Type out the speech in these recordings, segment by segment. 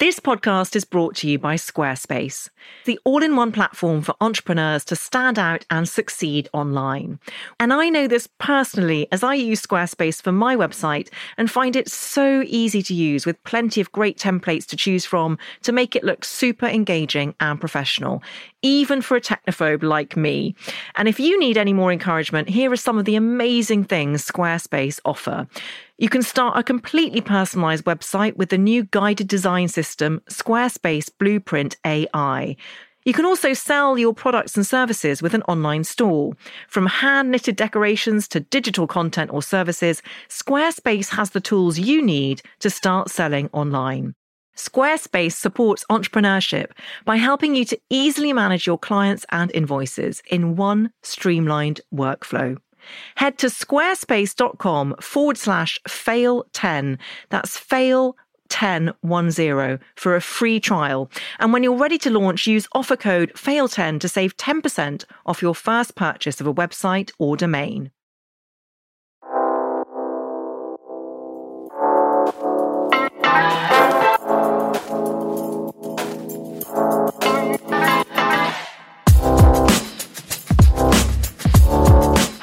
This podcast is brought to you by Squarespace, the all in one platform for entrepreneurs to stand out and succeed online. And I know this personally as I use Squarespace for my website and find it so easy to use with plenty of great templates to choose from to make it look super engaging and professional, even for a technophobe like me. And if you need any more encouragement, here are some of the amazing things Squarespace offer. You can start a completely personalized website with the new guided design system, Squarespace Blueprint AI. You can also sell your products and services with an online store. From hand knitted decorations to digital content or services, Squarespace has the tools you need to start selling online. Squarespace supports entrepreneurship by helping you to easily manage your clients and invoices in one streamlined workflow. Head to squarespace.com forward slash fail 10. That's fail 1010 for a free trial. And when you're ready to launch, use offer code FAIL10 to save 10% off your first purchase of a website or domain.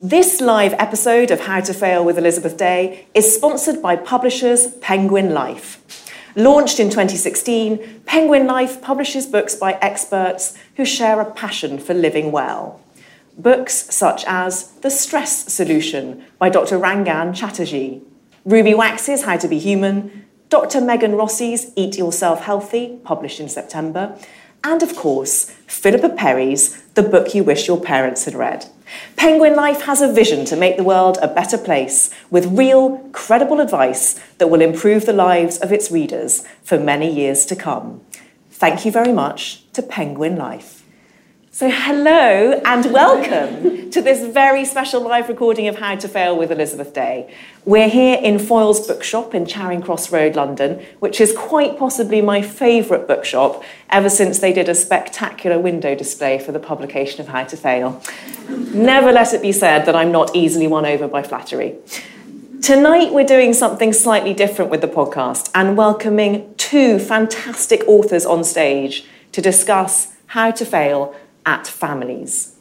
This live episode of How to Fail with Elizabeth Day is sponsored by publishers Penguin Life. Launched in 2016, Penguin Life publishes books by experts who share a passion for living well. Books such as The Stress Solution by Dr. Rangan Chatterjee, Ruby Wax's How to Be Human, Dr. Megan Rossi's Eat Yourself Healthy, published in September, and of course, Philippa Perry's The Book You Wish Your Parents Had Read. Penguin Life has a vision to make the world a better place with real, credible advice that will improve the lives of its readers for many years to come. Thank you very much to Penguin Life. So, hello and welcome to this very special live recording of How to Fail with Elizabeth Day. We're here in Foyle's Bookshop in Charing Cross Road, London, which is quite possibly my favourite bookshop ever since they did a spectacular window display for the publication of How to Fail. Never let it be said that I'm not easily won over by flattery. Tonight, we're doing something slightly different with the podcast and welcoming two fantastic authors on stage to discuss how to fail at families.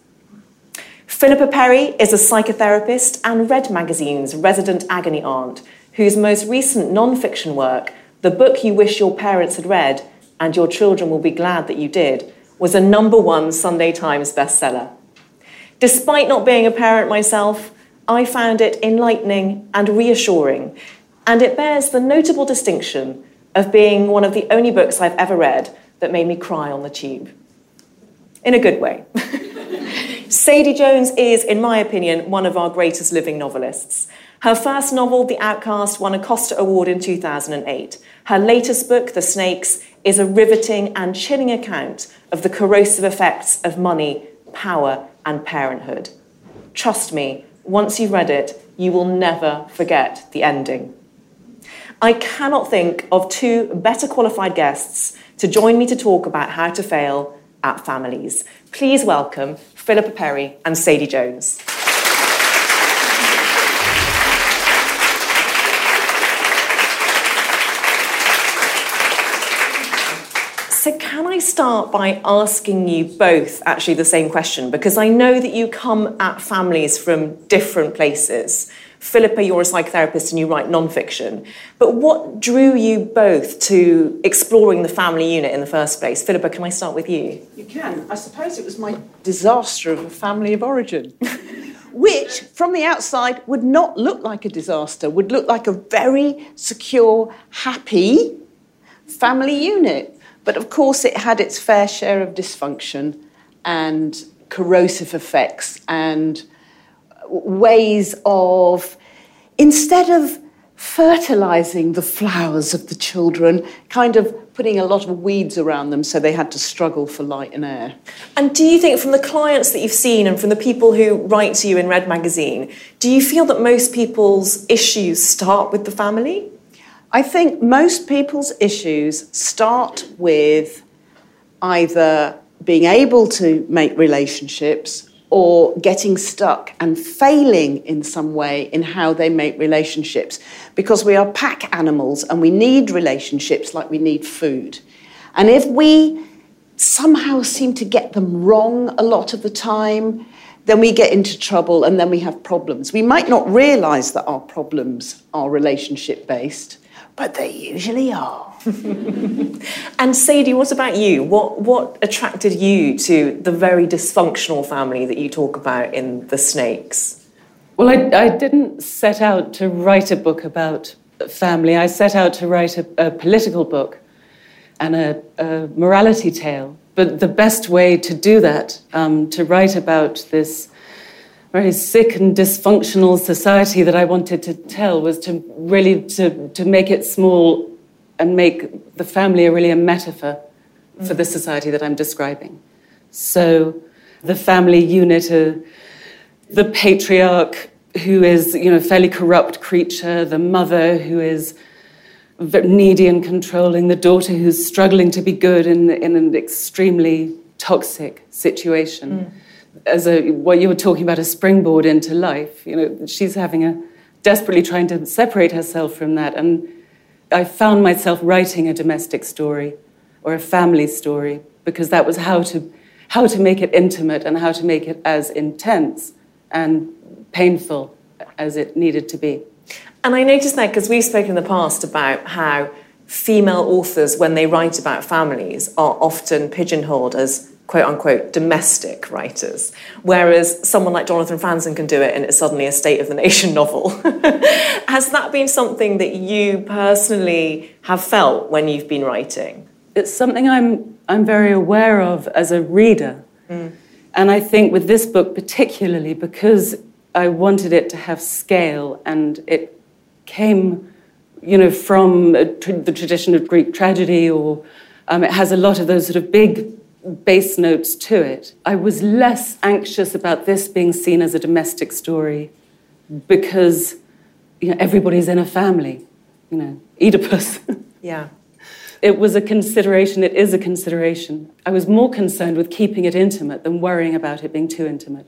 Philippa Perry is a psychotherapist and Red Magazine's resident agony aunt, whose most recent non fiction work, The Book You Wish Your Parents Had Read and Your Children Will Be Glad That You Did, was a number one Sunday Times bestseller. Despite not being a parent myself, I found it enlightening and reassuring, and it bears the notable distinction of being one of the only books I've ever read that made me cry on the tube in a good way. Sadie Jones is, in my opinion, one of our greatest living novelists. Her first novel, The Outcast, won a Costa Award in 2008. Her latest book, The Snakes, is a riveting and chilling account of the corrosive effects of money, power, and parenthood. Trust me, once you've read it, you will never forget the ending. I cannot think of two better qualified guests to join me to talk about how to fail at families. Please welcome Philippa Perry and Sadie Jones. So, can I start by asking you both actually the same question? Because I know that you come at families from different places. Philippa, you're a psychotherapist and you write nonfiction. But what drew you both to exploring the family unit in the first place? Philippa, can I start with you? You can. I suppose it was my disaster of a family of origin. which, from the outside, would not look like a disaster, would look like a very secure, happy family unit. But of course, it had its fair share of dysfunction and corrosive effects and ways of, instead of fertilizing the flowers of the children, kind of putting a lot of weeds around them so they had to struggle for light and air. And do you think, from the clients that you've seen and from the people who write to you in Red Magazine, do you feel that most people's issues start with the family? I think most people's issues start with either being able to make relationships or getting stuck and failing in some way in how they make relationships because we are pack animals and we need relationships like we need food. And if we somehow seem to get them wrong a lot of the time, then we get into trouble and then we have problems. We might not realize that our problems are relationship based, but they usually are. and Sadie, what about you? What what attracted you to the very dysfunctional family that you talk about in The Snakes? Well, I, I didn't set out to write a book about family. I set out to write a, a political book and a, a, morality tale. But the best way to do that, um, to write about this very sick and dysfunctional society that I wanted to tell, was to really to, to make it small and make the family really a metaphor for the society that I'm describing. So the family unit, uh, the patriarch who is, you know, a fairly corrupt creature, the mother who is needy and controlling, the daughter who's struggling to be good in, in an extremely toxic situation. Mm. As a, what you were talking about, a springboard into life, you know, she's having a, desperately trying to separate herself from that and I found myself writing a domestic story or a family story because that was how to, how to make it intimate and how to make it as intense and painful as it needed to be. And I noticed that because we've spoken in the past about how female authors, when they write about families, are often pigeonholed as quote unquote domestic writers, whereas someone like Jonathan Franzen can do it and it's suddenly a state of the nation novel. Has that been something that you personally have felt when you've been writing? It's something I'm, I'm very aware of as a reader. Mm. And I think with this book, particularly because I wanted it to have scale and it came you know, from the tradition of Greek tragedy, or um, it has a lot of those sort of big bass notes to it. I was less anxious about this being seen as a domestic story because you know, everybody's in a family, you know, Oedipus. Yeah. It was a consideration, it is a consideration. I was more concerned with keeping it intimate than worrying about it being too intimate.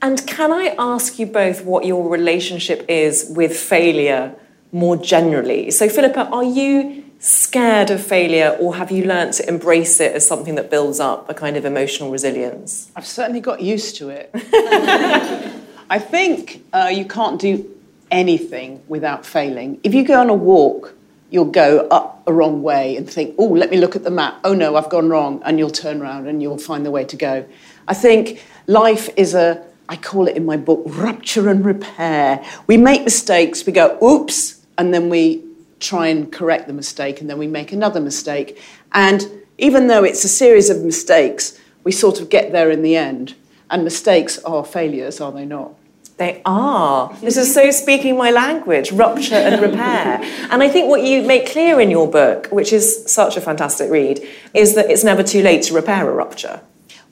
And can I ask you both what your relationship is with failure more generally? So, Philippa, are you scared of failure or have you learnt to embrace it as something that builds up a kind of emotional resilience? I've certainly got used to it. I think uh, you can't do anything without failing. If you go on a walk, you'll go up a wrong way and think, oh, let me look at the map. Oh no, I've gone wrong. And you'll turn around and you'll find the way to go. I think life is a, I call it in my book, rupture and repair. We make mistakes, we go, oops, and then we try and correct the mistake, and then we make another mistake. And even though it's a series of mistakes, we sort of get there in the end. And mistakes are failures, are they not? They are. This is so speaking my language rupture and repair. and I think what you make clear in your book, which is such a fantastic read, is that it's never too late to repair a rupture.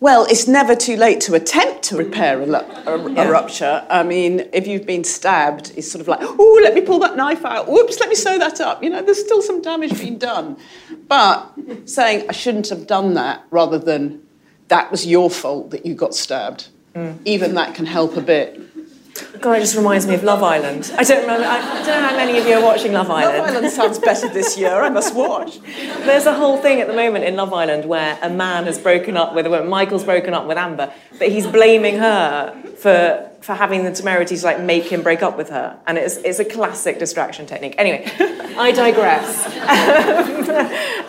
Well, it's never too late to attempt to repair a, a, a yeah. rupture. I mean, if you've been stabbed, it's sort of like, oh, let me pull that knife out. Whoops, let me sew that up. You know, there's still some damage being done. But saying, I shouldn't have done that, rather than, that was your fault that you got stabbed, mm. even that can help a bit. God, it just reminds me of Love Island. I don't, remember, I don't know how many of you are watching Love Island. Love Island sounds better this year. I must watch. There's a whole thing at the moment in Love Island where a man has broken up with a woman. Michael's broken up with Amber, but he's blaming her for for having the temerity to like make him break up with her, and it's it's a classic distraction technique. Anyway, I digress.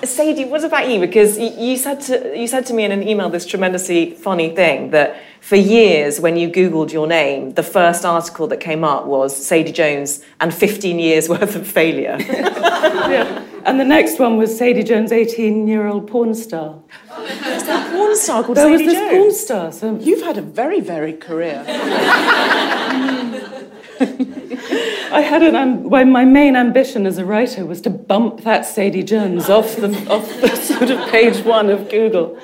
Sadie, what about you? Because you, you said to you said to me in an email this tremendously funny thing that for years when you googled your name, the first article that came up was Sadie Jones and 15 years worth of failure. yeah. And the next one was Sadie Jones, 18-year-old porn star. Is that a porn star called there Sadie was this Jones? porn star. So you've had a very varied career. I had an um, well, my main ambition as a writer was to bump that Sadie Jones off the off the sort of page one of Google.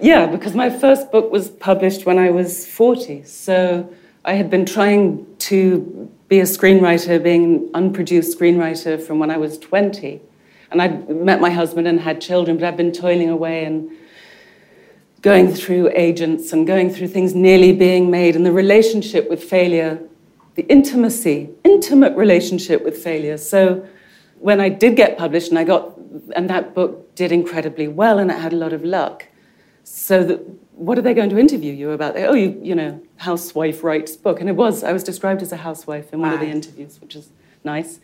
Yeah, because my first book was published when I was 40, so I had been trying to be a screenwriter, being an unproduced screenwriter from when I was 20. And I'd met my husband and had children, but I'd been toiling away and going through agents and going through things nearly being made and the relationship with failure, the intimacy, intimate relationship with failure. So when I did get published and I got, and that book did incredibly well and it had a lot of luck. So that, what are they going to interview you about? Oh, you, you know, housewife writes book. And it was, I was described as a housewife in one of the interviews, which is nice.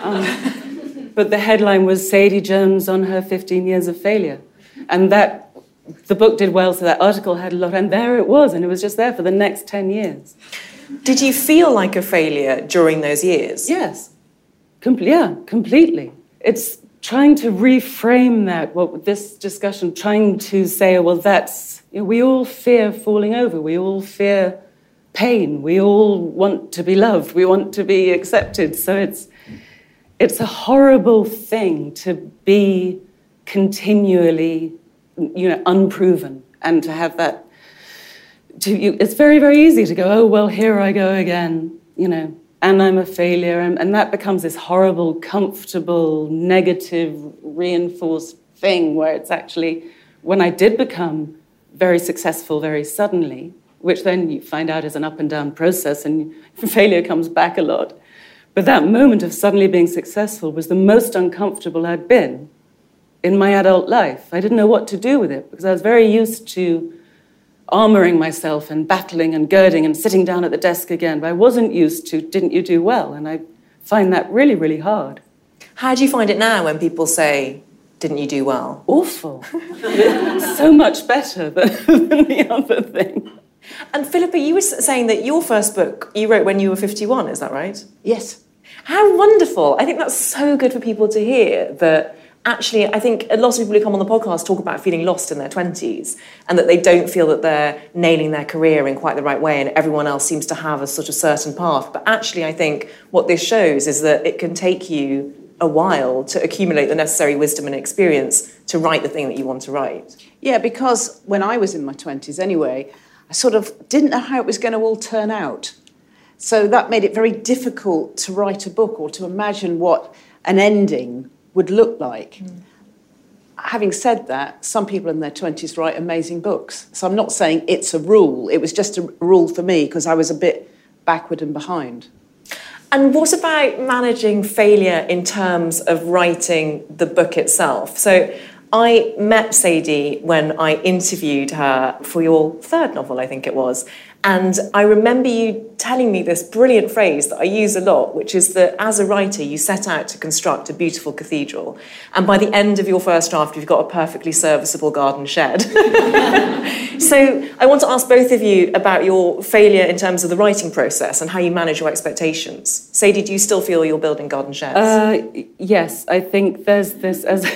Um, but the headline was Sadie Jones on her 15 years of failure. And that the book did well, so that article had a lot, and there it was, and it was just there for the next 10 years. Did you feel like a failure during those years? Yes. Com- yeah, completely. It's trying to reframe that, what this discussion, trying to say, well, that's, you know, we all fear falling over, we all fear pain, we all want to be loved, we want to be accepted. So it's, it's a horrible thing to be continually you know, unproven, and to have that. To you, it's very, very easy to go, oh well, here I go again, you know, and I'm a failure, and, and that becomes this horrible, comfortable, negative, reinforced thing where it's actually when I did become very successful very suddenly, which then you find out is an up and down process, and failure comes back a lot. But that moment of suddenly being successful was the most uncomfortable I'd been in my adult life. I didn't know what to do with it because I was very used to armoring myself and battling and girding and sitting down at the desk again. But I wasn't used to, didn't you do well? And I find that really, really hard. How do you find it now when people say, didn't you do well? Awful. so much better than, than the other thing. And Philippa, you were saying that your first book you wrote when you were 51, is that right? Yes. How wonderful. I think that's so good for people to hear that actually, I think a lot of people who come on the podcast talk about feeling lost in their 20s and that they don't feel that they're nailing their career in quite the right way and everyone else seems to have a sort of certain path. But actually, I think what this shows is that it can take you a while to accumulate the necessary wisdom and experience to write the thing that you want to write. Yeah, because when I was in my 20s anyway, I sort of didn't know how it was going to all turn out. So that made it very difficult to write a book or to imagine what an ending would look like. Mm. Having said that, some people in their 20s write amazing books. So I'm not saying it's a rule. It was just a rule for me because I was a bit backward and behind. And what about managing failure in terms of writing the book itself? So I met Sadie when I interviewed her for your third novel, I think it was. And I remember you telling me this brilliant phrase that I use a lot, which is that as a writer, you set out to construct a beautiful cathedral. And by the end of your first draft, you've got a perfectly serviceable garden shed. so I want to ask both of you about your failure in terms of the writing process and how you manage your expectations. Sadie, do you still feel you're building garden sheds? Uh, yes, I think there's this, as,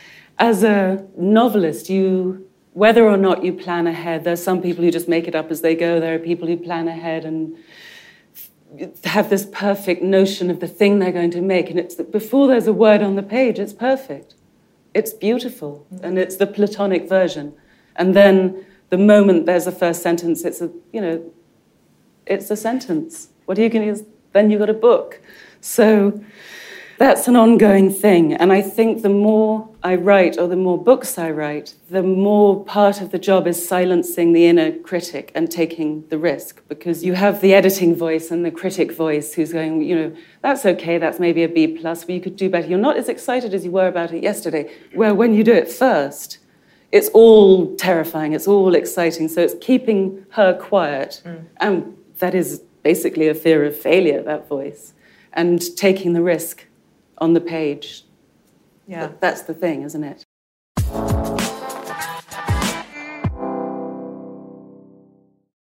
as a novelist, you whether or not you plan ahead, there's some people who just make it up as they go. There are people who plan ahead and have this perfect notion of the thing they're going to make. And it's that before there's a word on the page, it's perfect. It's beautiful. And it's the platonic version. And then the moment there's a first sentence, it's a, you know, it's a sentence. What are you going to use? Then you've got a book. So that's an ongoing thing. And I think the more I write or the more books I write, the more part of the job is silencing the inner critic and taking the risk because you have the editing voice and the critic voice who's going, you know, that's okay, that's maybe a B plus, but you could do better. You're not as excited as you were about it yesterday. Where when you do it first, it's all terrifying, it's all exciting. So it's keeping her quiet. Mm. And that is basically a fear of failure, that voice, and taking the risk on the page. Yeah. That's the thing, isn't it?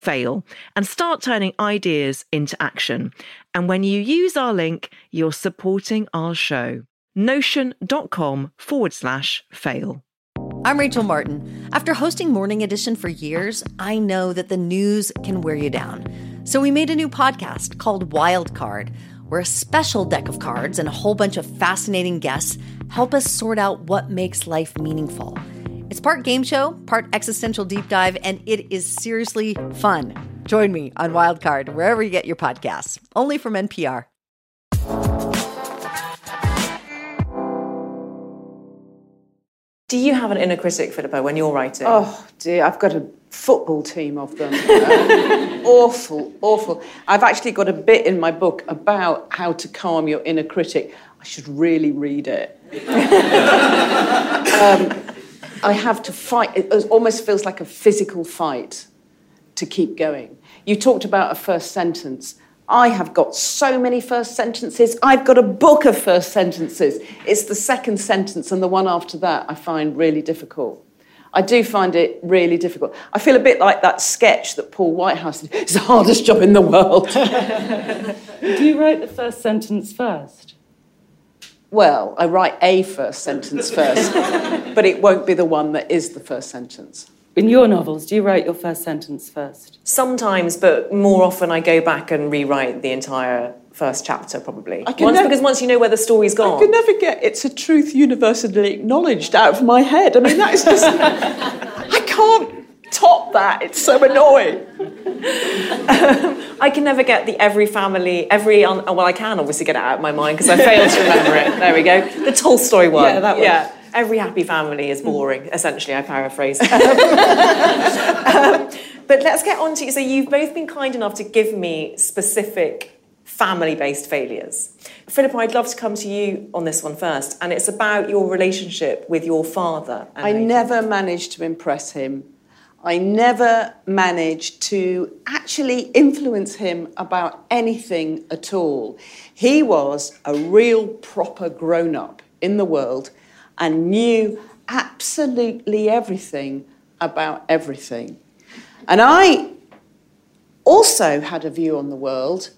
fail and start turning ideas into action. And when you use our link, you're supporting our show. Notion.com forward slash fail. I'm Rachel Martin. After hosting Morning Edition for years, I know that the news can wear you down. So we made a new podcast called Wild Card, where a special deck of cards and a whole bunch of fascinating guests help us sort out what makes life meaningful. It's part game show, part existential deep dive, and it is seriously fun. Join me on Wildcard, wherever you get your podcasts, only from NPR. Do you have an inner critic, Philippa, when you're writing? Oh dear, I've got a football team of them. Um, awful, awful. I've actually got a bit in my book about how to calm your inner critic. I should really read it. um, I have to fight. It almost feels like a physical fight to keep going. You talked about a first sentence. I have got so many first sentences. I've got a book of first sentences. It's the second sentence and the one after that I find really difficult. I do find it really difficult. I feel a bit like that sketch that Paul Whitehouse did. It's the hardest job in the world. do you write the first sentence first? Well, I write a first sentence first, but it won't be the one that is the first sentence. In your novels, do you write your first sentence first? Sometimes, but more often I go back and rewrite the entire first chapter, probably. I can once, never- because once you know where the story's gone. I can never get it's a truth universally acknowledged out of my head. I mean, that's just. I can't top that. It's so annoying. I can never get the every family, every, un- oh, well, I can obviously get it out of my mind because I failed to remember it. There we go. The Tolstoy one. Yeah, that one. Yeah. Every happy family is boring, essentially, I paraphrase. Um, but let's get on to, you. so you've both been kind enough to give me specific family-based failures. Philippa, I'd love to come to you on this one first, and it's about your relationship with your father. I Adrian. never managed to impress him. I never managed to actually influence him about anything at all. He was a real proper grown up in the world and knew absolutely everything about everything. And I also had a view on the world,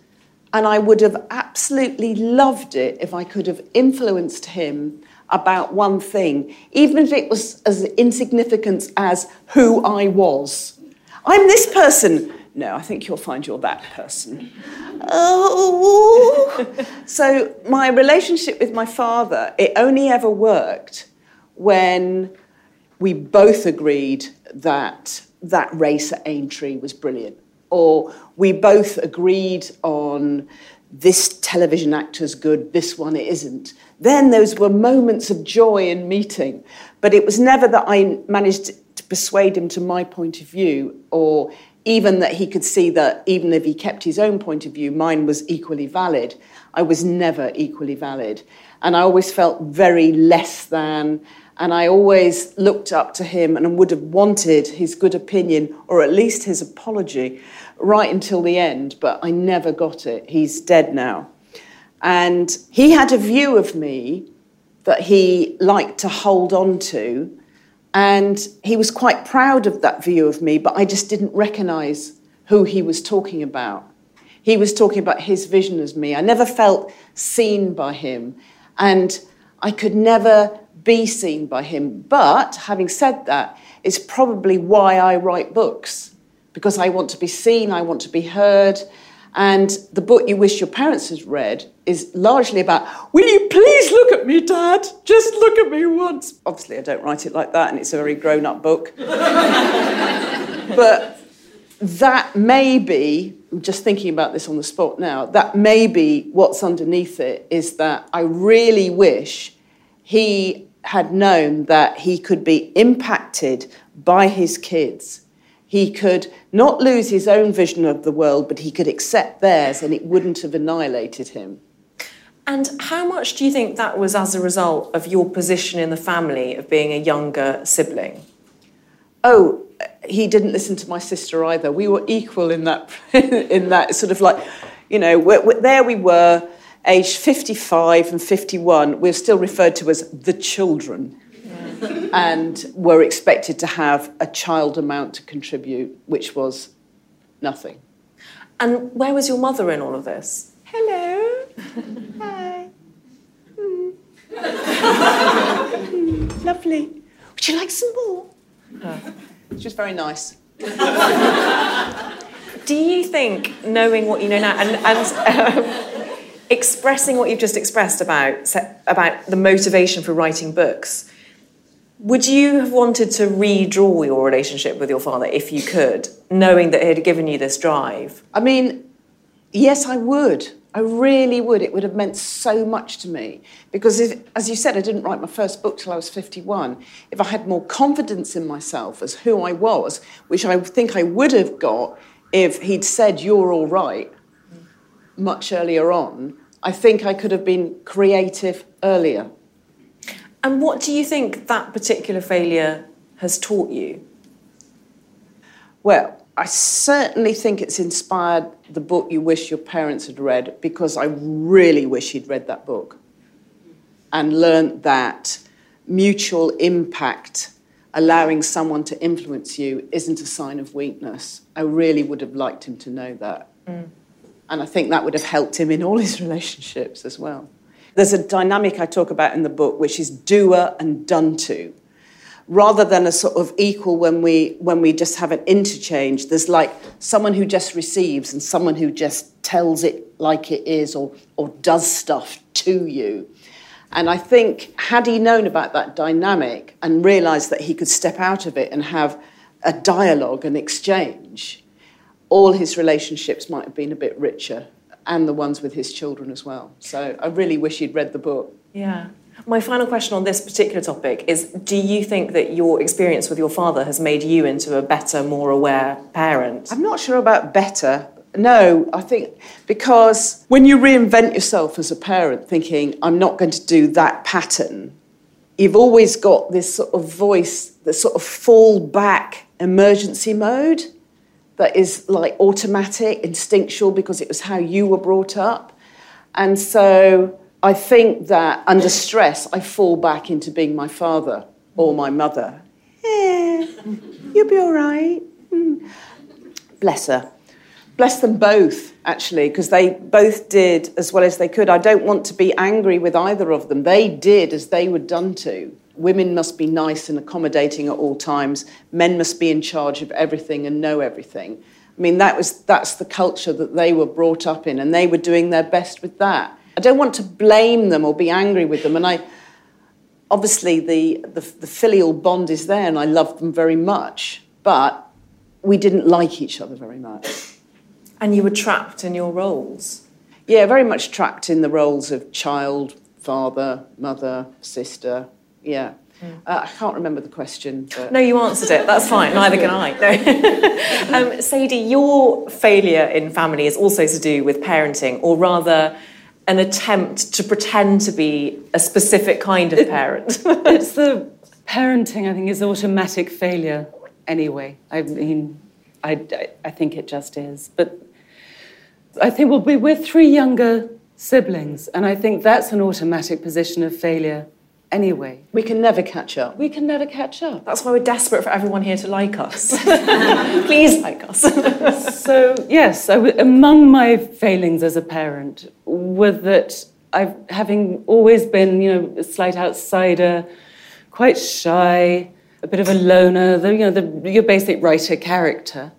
and I would have absolutely loved it if I could have influenced him about one thing, even if it was as insignificant as who I was. I'm this person. No, I think you'll find you're that person. Oh. so my relationship with my father, it only ever worked when we both agreed that that race at Aintree was brilliant, or we both agreed on this television actor's good, this one it isn't. Then those were moments of joy in meeting, but it was never that I managed to persuade him to my point of view, or even that he could see that even if he kept his own point of view, mine was equally valid. I was never equally valid. And I always felt very less than, and I always looked up to him and would have wanted his good opinion or at least his apology right until the end, but I never got it. He's dead now. And he had a view of me that he liked to hold on to, and he was quite proud of that view of me, but I just didn't recognize who he was talking about. He was talking about his vision as me. I never felt seen by him, and I could never be seen by him. But having said that, it's probably why I write books because I want to be seen, I want to be heard, And the book you wish your parents had read is largely about, will you please look at me, Dad? Just look at me once. Obviously, I don't write it like that, and it's a very grown up book. but that may be, I'm just thinking about this on the spot now, that may be what's underneath it is that I really wish he had known that he could be impacted by his kids. He could not lose his own vision of the world, but he could accept theirs and it wouldn't have annihilated him. And how much do you think that was as a result of your position in the family of being a younger sibling? Oh, he didn't listen to my sister either. We were equal in that, in that sort of like, you know, we're, we're, there we were, aged 55 and 51. We're still referred to as the children. And were expected to have a child amount to contribute, which was nothing. And where was your mother in all of this? Hello. Hi. Mm. mm. Lovely. Would you like some more? It's just very nice. Do you think, knowing what you know now, and, and um, expressing what you've just expressed about about the motivation for writing books, would you have wanted to redraw your relationship with your father if you could, knowing that he had given you this drive? I mean, yes, I would. I really would. It would have meant so much to me. Because, if, as you said, I didn't write my first book till I was 51. If I had more confidence in myself as who I was, which I think I would have got if he'd said, You're all right, much earlier on, I think I could have been creative earlier. And what do you think that particular failure has taught you? Well, I certainly think it's inspired the book you wish your parents had read because I really wish he'd read that book and learned that mutual impact, allowing someone to influence you, isn't a sign of weakness. I really would have liked him to know that. Mm. And I think that would have helped him in all his relationships as well. There's a dynamic I talk about in the book, which is doer and done to. Rather than a sort of equal when we when we just have an interchange there's like someone who just receives and someone who just tells it like it is or or does stuff to you. And i think had he known about that dynamic and realized that he could step out of it and have a dialogue and exchange all his relationships might have been a bit richer and the ones with his children as well so i really wish he'd read the book yeah my final question on this particular topic is Do you think that your experience with your father has made you into a better, more aware parent? I'm not sure about better. No, I think because when you reinvent yourself as a parent, thinking, I'm not going to do that pattern, you've always got this sort of voice, this sort of fall back emergency mode that is like automatic, instinctual, because it was how you were brought up. And so I think that under stress, I fall back into being my father or my mother. Yeah, you'll be all right. Mm. Bless her. Bless them both, actually, because they both did as well as they could. I don't want to be angry with either of them. They did as they were done to. Women must be nice and accommodating at all times. Men must be in charge of everything and know everything. I mean, that was, that's the culture that they were brought up in, and they were doing their best with that. I don't want to blame them or be angry with them. And I, obviously, the, the, the filial bond is there, and I love them very much. But we didn't like each other very much. And you were trapped in your roles? Yeah, very much trapped in the roles of child, father, mother, sister. Yeah. Uh, I can't remember the question. But... No, you answered it. That's fine. Neither can I. No. um, Sadie, your failure in family is also to do with parenting, or rather, an attempt to pretend to be a specific kind of parent. it's the parenting, I think, is automatic failure anyway. I mean, I, I think it just is. But I think we'll be, we're three younger siblings, and I think that's an automatic position of failure anyway. We can never catch up. We can never catch up. That's why we're desperate for everyone here to like us. Please like us. so, yes, among my failings as a parent were that I've, having always been, you know, a slight outsider, quite shy, a bit of a loner, the, you know, the, your basic writer character,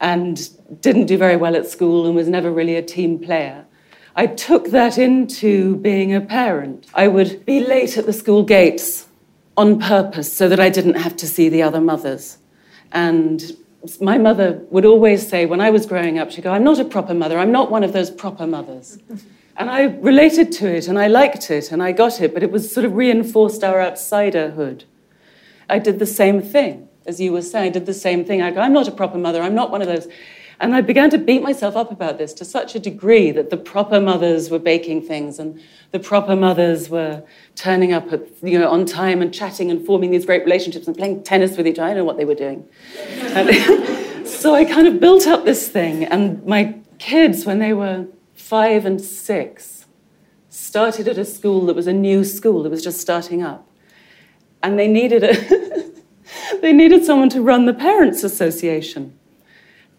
and didn't do very well at school and was never really a team player. I took that into being a parent. I would be late at the school gates on purpose so that I didn't have to see the other mothers. And my mother would always say, when I was growing up, she'd go, I'm not a proper mother, I'm not one of those proper mothers. And I related to it and I liked it and I got it, but it was sort of reinforced our outsiderhood. I did the same thing, as you were saying, I did the same thing. I go, I'm not a proper mother, I'm not one of those. And I began to beat myself up about this to such a degree that the proper mothers were baking things and the proper mothers were turning up at, you know, on time and chatting and forming these great relationships and playing tennis with each other. I don't know what they were doing. so I kind of built up this thing. And my kids, when they were five and six, started at a school that was a new school that was just starting up. And they needed, a they needed someone to run the Parents Association.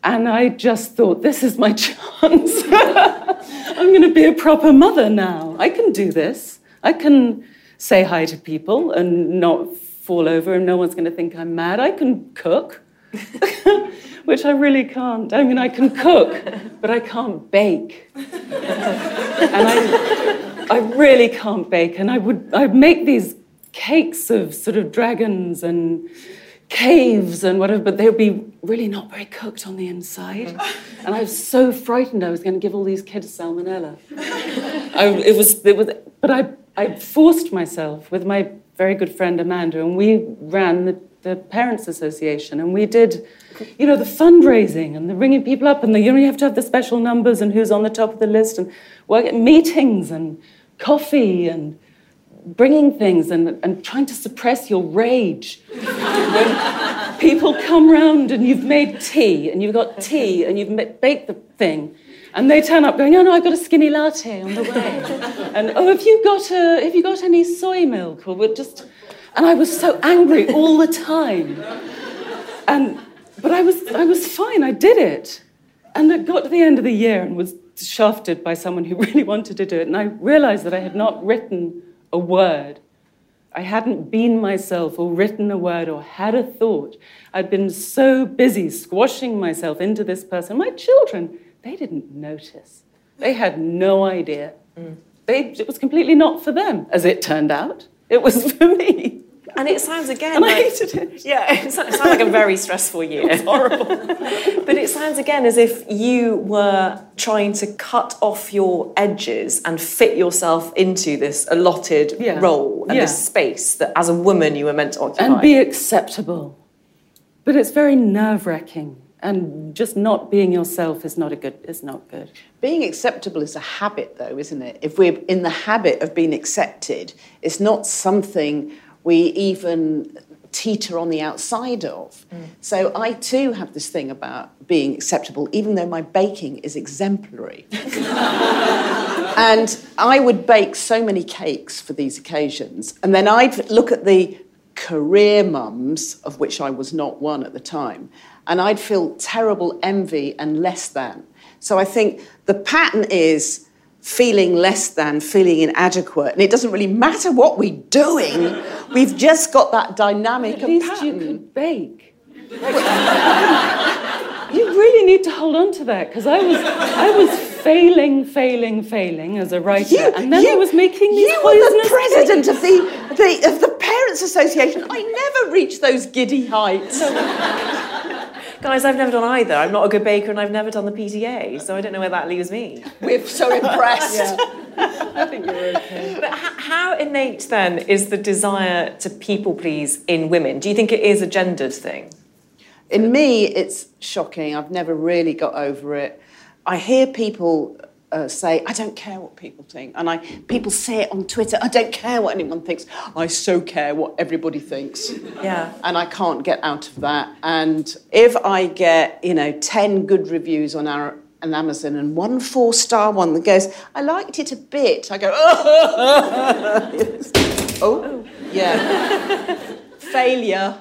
And I just thought, this is my chance. I'm going to be a proper mother now. I can do this. I can say hi to people and not fall over, and no one's going to think I'm mad. I can cook, which I really can't. I mean, I can cook, but I can't bake. and I, I really can't bake. And I would I'd make these cakes of sort of dragons and caves and whatever, but they would be really not very cooked on the inside. And I was so frightened I was going to give all these kids salmonella. I, it was, it was, but I, I forced myself with my very good friend Amanda, and we ran the, the Parents Association, and we did, you know, the fundraising and the ringing people up, and the, you know, you have to have the special numbers and who's on the top of the list, and at meetings and coffee and bringing things and, and trying to suppress your rage. when people come round and you've made tea and you've got tea and you've baked the thing and they turn up going, oh no, I've got a skinny latte on the way. and oh, have you got a, have you got any soy milk? Or just, and I was so angry all the time. And, but I was, I was fine, I did it. And I got to the end of the year and was shafted by someone who really wanted to do it. And I realized that I had not written a word. I hadn't been myself or written a word or had a thought. I'd been so busy squashing myself into this person. My children, they didn't notice. They had no idea. Mm. They, it was completely not for them, as it turned out. It was for me. And it sounds again and like, I hated it. Yeah, it sounds like a very stressful year. It's horrible. but it sounds again as if you were trying to cut off your edges and fit yourself into this allotted yeah. role and yeah. this space that as a woman you were meant to occupy. And be acceptable. But it's very nerve wracking. And just not being yourself is not a good is not good. Being acceptable is a habit though, isn't it? If we're in the habit of being accepted, it's not something we even teeter on the outside of. Mm. So I too have this thing about being acceptable, even though my baking is exemplary. and I would bake so many cakes for these occasions, and then I'd look at the career mums, of which I was not one at the time, and I'd feel terrible envy and less than. So I think the pattern is feeling less than, feeling inadequate. And it doesn't really matter what we're doing, we've just got that dynamic At least pattern. you could bake. you really need to hold on to that because I was, I was failing, failing, failing as a writer, You- and then you- I was making these You were the president of the, the of the Parents Association. I never reached those giddy heights. Guys, I've never done either. I'm not a good baker and I've never done the PTA, so I don't know where that leaves me. We're so impressed. I think you're okay. But h- how innate then is the desire to people please in women? Do you think it is a gendered thing? In me, it's shocking. I've never really got over it. I hear people uh, say, I don't care what people think. And I, people say it on Twitter, I don't care what anyone thinks. I so care what everybody thinks. Yeah. And I can't get out of that. And if I get, you know, 10 good reviews on our on Amazon and one four star one that goes, I liked it a bit, I go, oh, oh yeah. Failure.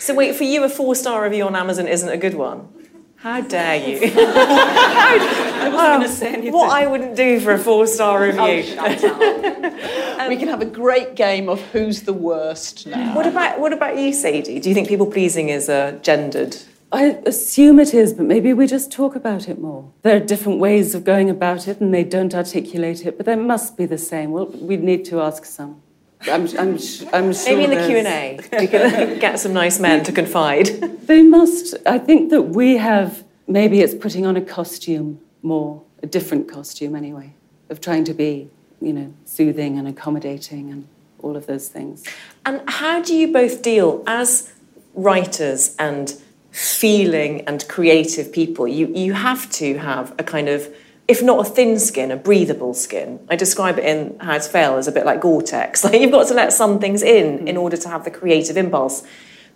So wait, for you, a four-star review on Amazon isn't a good one? How dare you? I wasn't going to say um, anything. What I wouldn't do for a four-star oh, review. we can have a great game of who's the worst now. What about what about you, Sadie? Do you think people pleasing is a gendered I assume it is, but maybe we just talk about it more. There are different ways of going about it, and they don't articulate it, but they must be the same. Well, we need to ask some. I'm, I'm, I'm sure Maybe in the Q and A, we can get some nice men to confide. They must. I think that we have. Maybe it's putting on a costume more, a different costume anyway, of trying to be, you know, soothing and accommodating and all of those things. And how do you both deal as writers and feeling and creative people? You, you have to have a kind of, if not a thin skin, a breathable skin. I describe it in How to Fail as a bit like Gore-Tex. Like you've got to let some things in hmm. in order to have the creative impulse.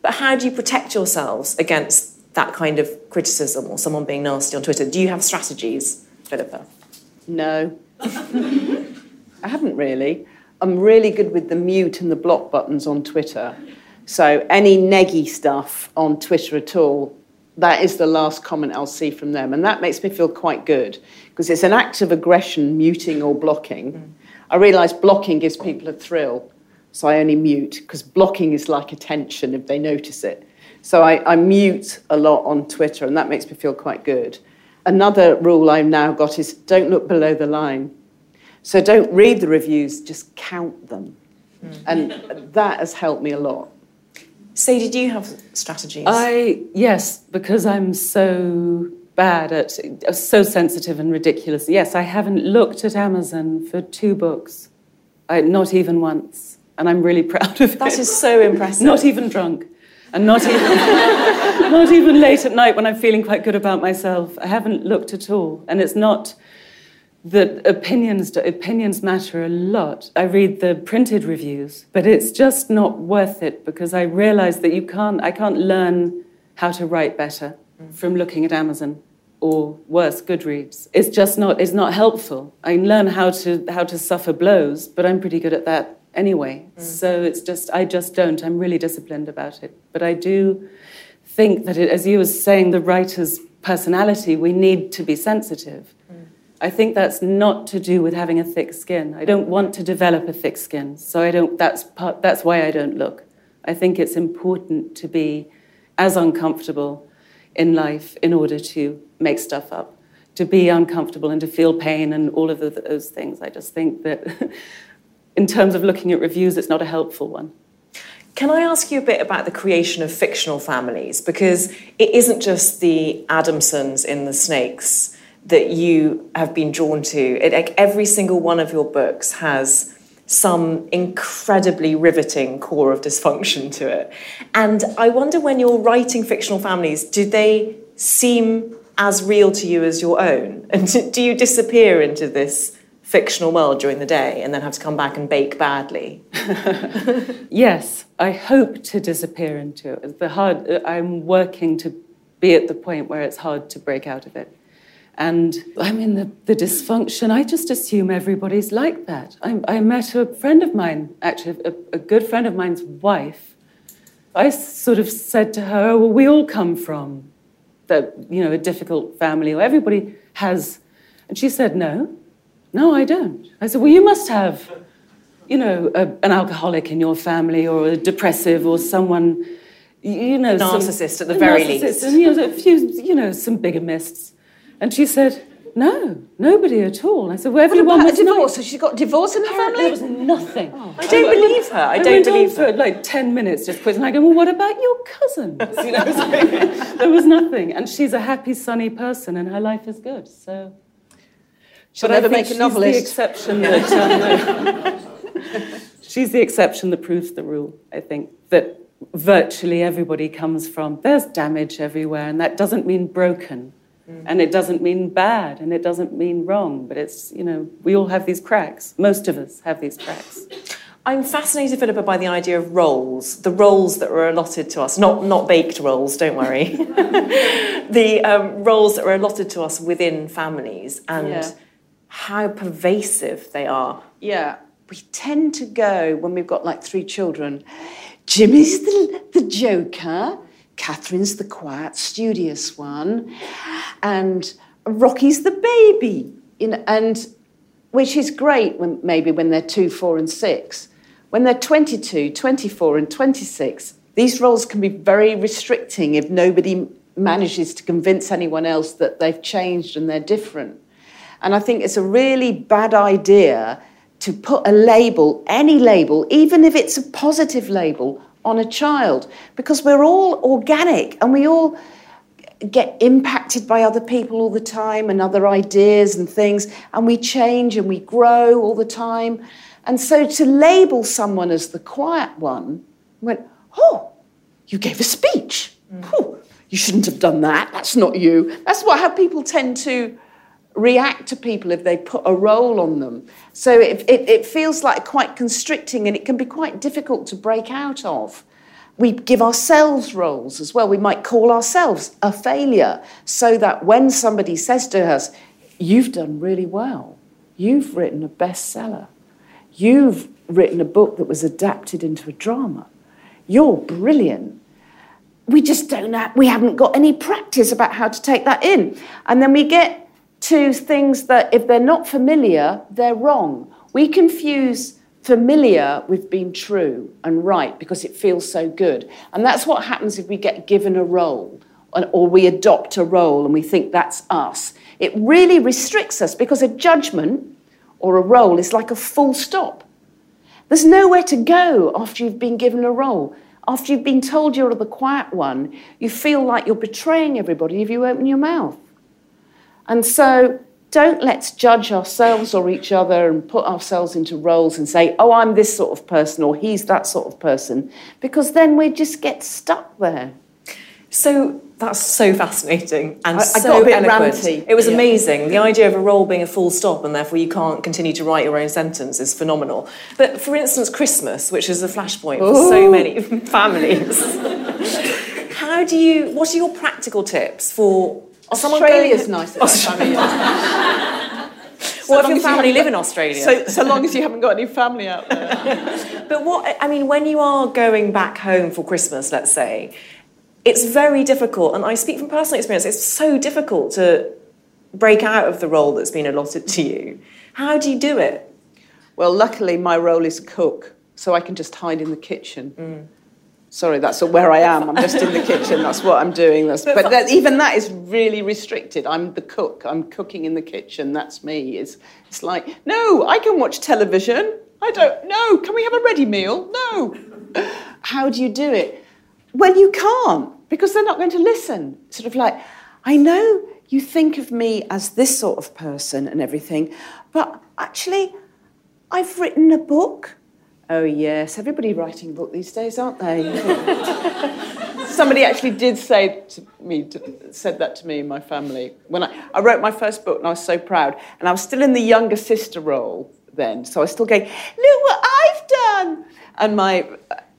But how do you protect yourselves against that kind of criticism or someone being nasty on Twitter? Do you have strategies, Philippa? No. I haven't really. I'm really good with the mute and the block buttons on Twitter. So any neggy stuff on Twitter at all, that is the last comment I'll see from them. And that makes me feel quite good because it's an act of aggression, muting or blocking. Mm. I realise blocking gives people a thrill. So I only mute because blocking is like attention if they notice it. So I, I mute a lot on Twitter and that makes me feel quite good. Another rule I've now got is don't look below the line. So don't read the reviews, just count them. Mm. And that has helped me a lot. Sadie, do you have strategies? I yes, because I'm so bad at uh, so sensitive and ridiculous. Yes, I haven't looked at Amazon for two books, I, not even once, and I'm really proud of it. that is so impressive. not even drunk, and not even not even late at night when I'm feeling quite good about myself. I haven't looked at all, and it's not that opinions opinions matter a lot. I read the printed reviews, but it's just not worth it because I realize that you can't I can't learn how to write better from looking at Amazon or worse Goodreads. It's just not it's not helpful. I learn how to how to suffer blows, but I'm pretty good at that anyway. Mm. So it's just I just don't. I'm really disciplined about it. But I do think that it, as you were saying the writer's personality, we need to be sensitive. Mm. I think that's not to do with having a thick skin. I don't want to develop a thick skin, so I don't. That's part. That's why I don't look. I think it's important to be as uncomfortable in life in order to make stuff up, to be uncomfortable and to feel pain and all of those things. I just think that, in terms of looking at reviews, it's not a helpful one. Can I ask you a bit about the creation of fictional families? Because it isn't just the Adamsons in The Snakes that you have been drawn to. It, like every single one of your books has some incredibly riveting core of dysfunction to it. And I wonder when you're writing fictional families, do they seem as real to you as your own? And do you disappear into this fictional world during the day and then have to come back and bake badly? Yes, I hope to disappear into it. The hard, I'm working to be at the point where it's hard to break out of it. And I mean, the, the dysfunction, I just assume everybody's like that. I, I met a friend of mine, actually, a, a good friend of mine's wife. I sort of said to her, oh, well, we all come from the, you know, a difficult family, or everybody has. And she said, no, no, I don't. I said, well, you must have you know, a, an alcoholic in your family or a depressive or someone, you know, some- Narcissist at the very narcissist least. And, you know, a few, you know, some bigamists. And she said, no, nobody at all. I said, well, What everyone about a was divorce? Has she got divorce in the family. There was nothing. I don't believe her. I don't went believe on for like 10 minutes just quizzing. I go, well, what about your cousins? You know, so there was nothing. And she's a happy, sunny person and her life is good. So. She'll But I never think make a she's novelist. the exception that. um, she's the exception that proves the rule, I think. That virtually everybody comes from. There's damage everywhere, and that doesn't mean broken. And it doesn't mean bad, and it doesn't mean wrong, but it's, you know, we all have these cracks. Most of us have these cracks. I'm fascinated, Philippa, by the idea of roles, the roles that were allotted to us, not, not baked roles, don't worry. the um, roles that were allotted to us within families and Yeah. how pervasive they are. Yeah, we tend to go when we've got like three children. Jimmy's the, the joker, Catherine's the quiet, studious one, and Rocky's the baby. You know, and which is great when maybe when they're two, four, and six. When they're 22, 24, and 26, these roles can be very restricting if nobody manages to convince anyone else that they've changed and they're different. And I think it's a really bad idea to put a label, any label, even if it's a positive label, on a child, because we're all organic and we all get impacted by other people all the time and other ideas and things, and we change and we grow all the time. And so to label someone as the quiet one, went, oh, you gave a speech. Mm. Oh, you shouldn't have done that. That's not you. That's what, how people tend to react to people if they put a role on them. So it, it, it, feels like quite constricting and it can be quite difficult to break out of. We give ourselves roles as well. We might call ourselves a failure so that when somebody says to us, You've done really well, you've written a bestseller, you've written a book that was adapted into a drama, you're brilliant. We just don't have, we haven't got any practice about how to take that in. And then we get to things that, if they're not familiar, they're wrong. We confuse familiar with being true and right because it feels so good. And that's what happens if we get given a role or we adopt a role and we think that's us. It really restricts us because a judgment or a role is like a full stop. There's nowhere to go after you've been given a role. After you've been told you're the quiet one, you feel like you're betraying everybody if you open your mouth. And so don't let's judge ourselves or each other and put ourselves into roles and say, oh, I'm this sort of person or he's that sort of person, because then we just get stuck there. So that's so fascinating and I, so I eloquent. Ranty. It was yeah. amazing. The idea of a role being a full stop and therefore you can't continue to write your own sentence is phenomenal. But for instance, Christmas, which is a flashpoint Ooh. for so many families. How do you? What are your practical tips for Australia's nice. Australia. so what if your family live in Australia? So, so long as you haven't got any family out there. but what I mean, when you are going back home for Christmas, let's say, it's very difficult, and I speak from personal experience. It's so difficult to break out of the role that's been allotted to you. How do you do it? Well, luckily, my role is cook, so I can just hide in the kitchen. Mm. Sorry, that's where I am. I'm just in the kitchen. That's what I'm doing. That's, but that, even that is really restricted. I'm the cook. I'm cooking in the kitchen. That's me. It's, it's like, no, I can watch television. I don't, no, can we have a ready meal? No. How do you do it? Well, you can't because they're not going to listen. Sort of like, I know you think of me as this sort of person and everything, but actually, I've written a book Oh, yes. Everybody writing a book these days, aren't they? Somebody actually did say to me, to, said that to me in my family. When I, I wrote my first book and I was so proud, and I was still in the younger sister role then, so I was still going, look what I've done. And my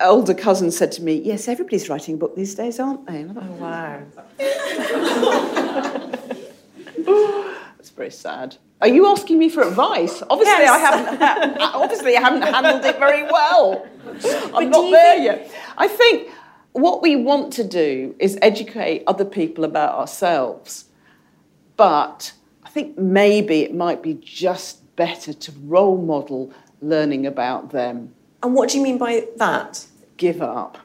older cousin said to me, yes, everybody's writing a book these days, aren't they? Thought, oh, wow. That's very sad. Are you asking me for advice? Obviously, yes. I haven't. obviously, I haven't handled it very well. I'm not there think... yet. I think what we want to do is educate other people about ourselves, but I think maybe it might be just better to role model learning about them. And what do you mean by that? Give up.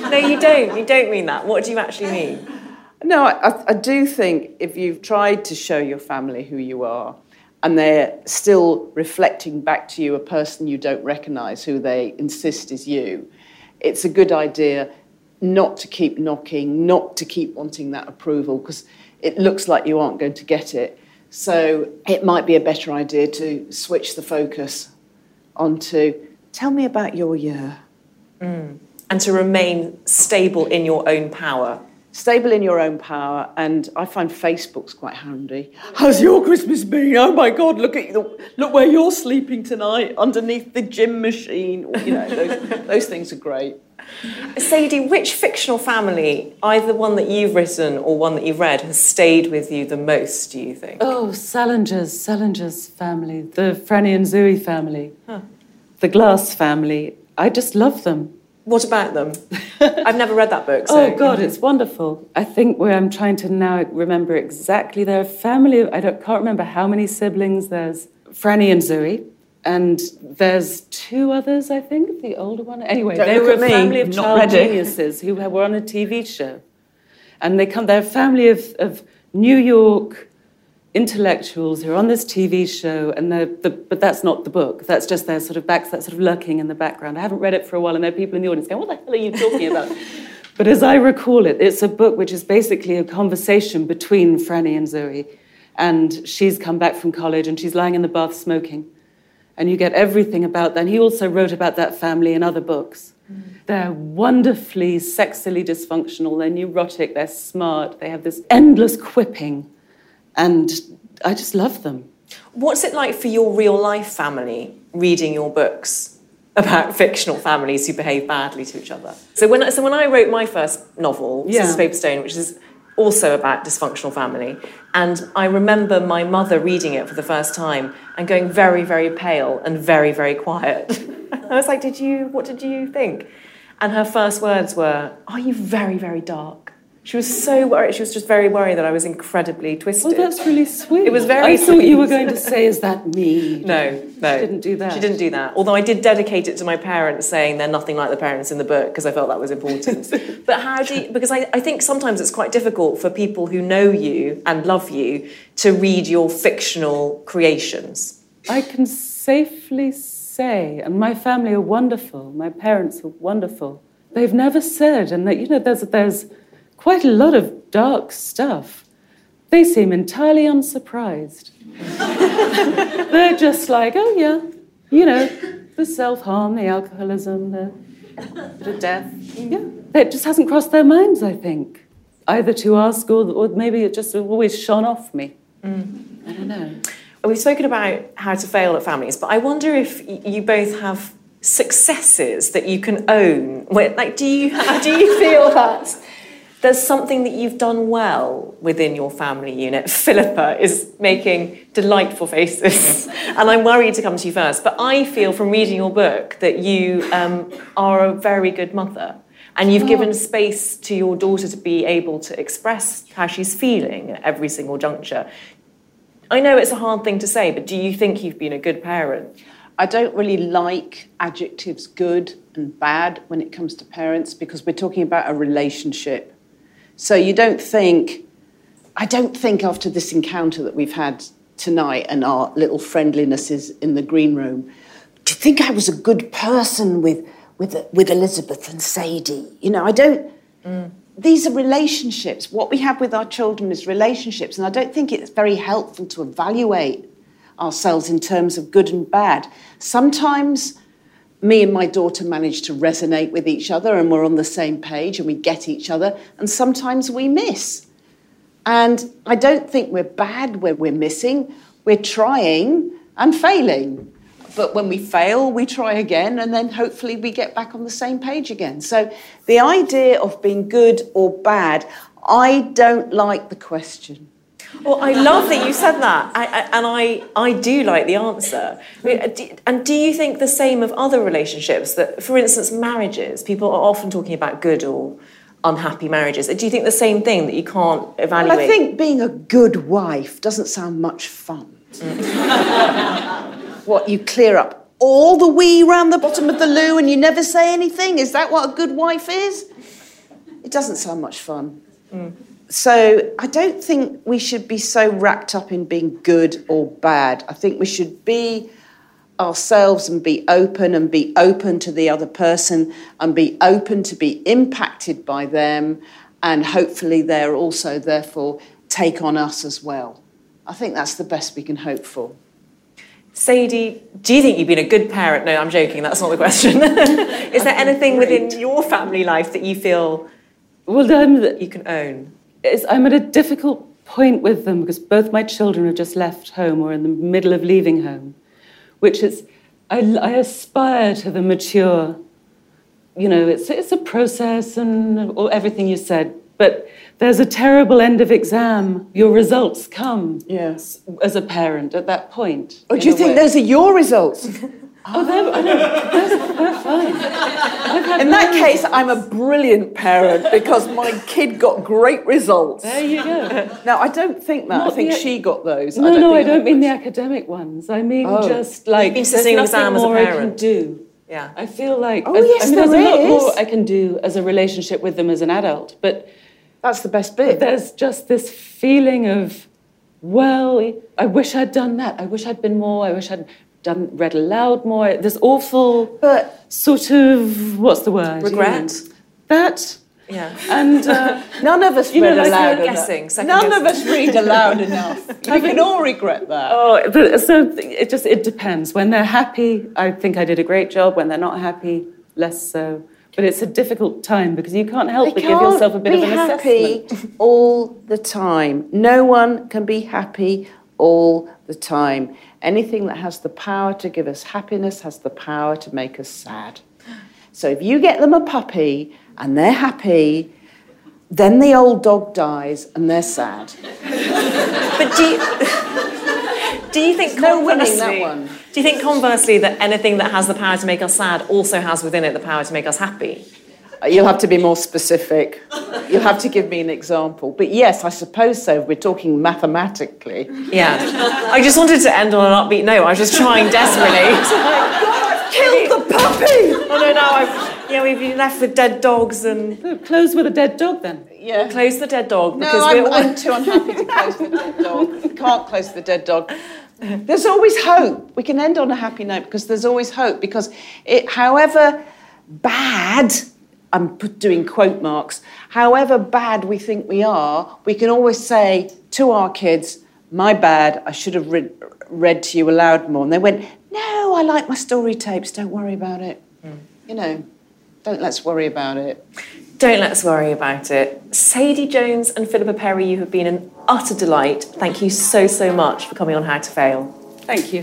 no, you don't. You don't mean that. What do you actually mean? No, I, I, do think if you've tried to show your family who you are and they're still reflecting back to you a person you don't recognize who they insist is you, it's a good idea not to keep knocking, not to keep wanting that approval because it looks like you aren't going to get it. So it might be a better idea to switch the focus onto tell me about your year. Mm. And to remain stable in your own power stable in your own power. And I find Facebook's quite handy. How's your Christmas been? Oh my God, look at you, look where you're sleeping tonight underneath the gym machine. You know, those, those things are great. Sadie, which fictional family, either one that you've written or one that you've read, has stayed with you the most, do you think? Oh, Salinger's, Salinger's family, the Franny and Zooey family, huh. the Glass family. I just love them. What about them? I've never read that book. So. Oh God, it's wonderful. I think where I'm trying to now remember exactly their family. I don't, can't remember how many siblings. There's Franny and Zooey, and there's two others. I think the older one. Anyway, don't they were a family of child geniuses who were on a TV show, And they come, they're a family of, of New York intellectuals who are on this TV show, and they're, the, but that's not the book. That's just their sort of backs, that's sort of lurking in the background. I haven't read it for a while, and there are people in the audience going, What the hell are you talking about? but as I recall it, it's a book which is basically a conversation between Franny and Zooey. And she's come back from college and she's lying in the bath smoking. And you get everything about that. And he also wrote about that family in other books. Mm. They're wonderfully sexily dysfunctional, they're neurotic, they're smart, they have this endless quipping and I just love them. What's it like for your real life family reading your books about fictional families who behave badly to each other? So when, so when I wrote my first novel, yeah. Scissors Paper Stone, which is also about dysfunctional family, and I remember my mother reading it for the first time and going very, very pale and very, very quiet. I was like, "Did you? What did you think?" And her first words were, "Are you very, very dark?" She was so worried. She was just very worried that I was incredibly twisted. Oh, that's really sweet. It was very. I thought you were going to say, "Is that me?" No, no, she didn't do that. She didn't do that. Although I did dedicate it to my parents, saying they're nothing like the parents in the book because I felt that was important. but how do you? Because I, I think sometimes it's quite difficult for people who know you and love you to read your fictional creations. I can safely say, and my family are wonderful. My parents are wonderful. They've never said, and that you know, there's there's quite a lot of dark stuff. They seem entirely unsurprised. They're just like, oh, yeah, you know, the self harm, the alcoholism, the, the death. Yeah, it just hasn't crossed their minds, I think, either to ask or, or maybe it just always shone off me. Mm. I don't know. We've spoken about how to fail at families, but I wonder if you both have successes that you can own. Like, do you, do you feel that? There's something that you've done well within your family unit. Philippa is making delightful faces, and I'm worried to come to you first. But I feel from reading your book that you um, are a very good mother. And you've given space to your daughter to be able to express how she's feeling at every single juncture. I know it's a hard thing to say, but do you think you've been a good parent? I don't really like adjectives good and bad when it comes to parents because we're talking about a relationship. So you don't think, I don't think after this encounter that we've had tonight and our little friendlinesses in the green room, do you think I was a good person with, with, with Elizabeth and Sadie? You know, I don't. Mm. These are relationships. What we have with our children is relationships. And I don't think it's very helpful to evaluate ourselves in terms of good and bad. Sometimes me and my daughter manage to resonate with each other and we're on the same page and we get each other, and sometimes we miss. And I don't think we're bad when we're missing, we're trying and failing. But when we fail, we try again, and then hopefully we get back on the same page again. So the idea of being good or bad, I don't like the question. Well, I love that you said that, I, I, and I, I do like the answer. I mean, do, and do you think the same of other relationships? That, for instance, marriages, people are often talking about good or unhappy marriages. Do you think the same thing that you can't evaluate? Well, I think being a good wife doesn't sound much fun. what you clear up all the wee round the bottom of the loo and you never say anything? Is that what a good wife is? It doesn't sound much fun. Mm so I don't think we should be so wrapped up in being good or bad. I think we should be ourselves and be open and be open to the other person and be open to be impacted by them and hopefully they're also therefore take on us as well. I think that's the best we can hope for. Sadie, do you think you've been a good parent? No, I'm joking, that's not the question. Is there anything within your family life that you feel well, um, that you can own? I'm at a difficult point with them because both my children have just left home or in the middle of leaving home, which is, I, I aspire to the mature, you know, it's, it's a process and everything you said, but there's a terrible end of exam. Your results come yes. as a parent at that point. Oh, do you think way. those are your results? Oh, they're, I don't, they're, fine. In that case, I'm a brilliant parent because my kid got great results. There you go. Now, I don't think that. Not I think the, she got those. No, I no, I don't mean the academic ones. I mean oh. just like there's nothing exam more I can do. Yeah. I feel like oh, yes, I mean, there there's is. a lot more I can do as a relationship with them as an adult, but That's the best bit. There's just this feeling of, well, I wish I'd done that. I wish I'd been more. I wish I'd done read aloud more. This awful, But- sort of what's the word? Regret? That. Yeah. And uh, None of us You know, read like aloud you're enough. guessing, second None of us read aloud enough. We can all regret that. oh, but so it just it depends. When they're happy, I think I did a great job. When they're not happy, less so. But it's a difficult time because you can't help but give can't yourself a bit be of an happy assessment. all the time. No one can be happy all the time. Anything that has the power to give us happiness has the power to make us sad. So if you get them a puppy and they're happy, then the old dog dies and they're sad. But do you, do you think no winning that one. do you think conversely that anything that has the power to make us sad also has within it the power to make us happy? Uh, You'll have to be more specific. You'll have to give me an example. But yes, I suppose so. We're talking mathematically. Yeah. I just wanted to end on an upbeat note. I was just trying desperately. Kill the puppy! oh no, now I've yeah, we've been left with dead dogs and Close with a dead dog then. Yeah. close the dead dog No, because I'm, we're all I'm too unhappy to close the dead dog. Can't close the dead dog. There's always hope. We can end on a happy note because there's always hope. Because it, however bad, I'm put- doing quote marks, however bad we think we are, we can always say to our kids, my bad, I should have read, read to you aloud more. And they went, no, I like my story tapes, don't worry about it. Hmm. You know, don't let's worry about it. Don't let's worry about it. Sadie Jones and Philippa Perry, you have been an utter delight. Thank you so, so much for coming on How to Fail. Thank you.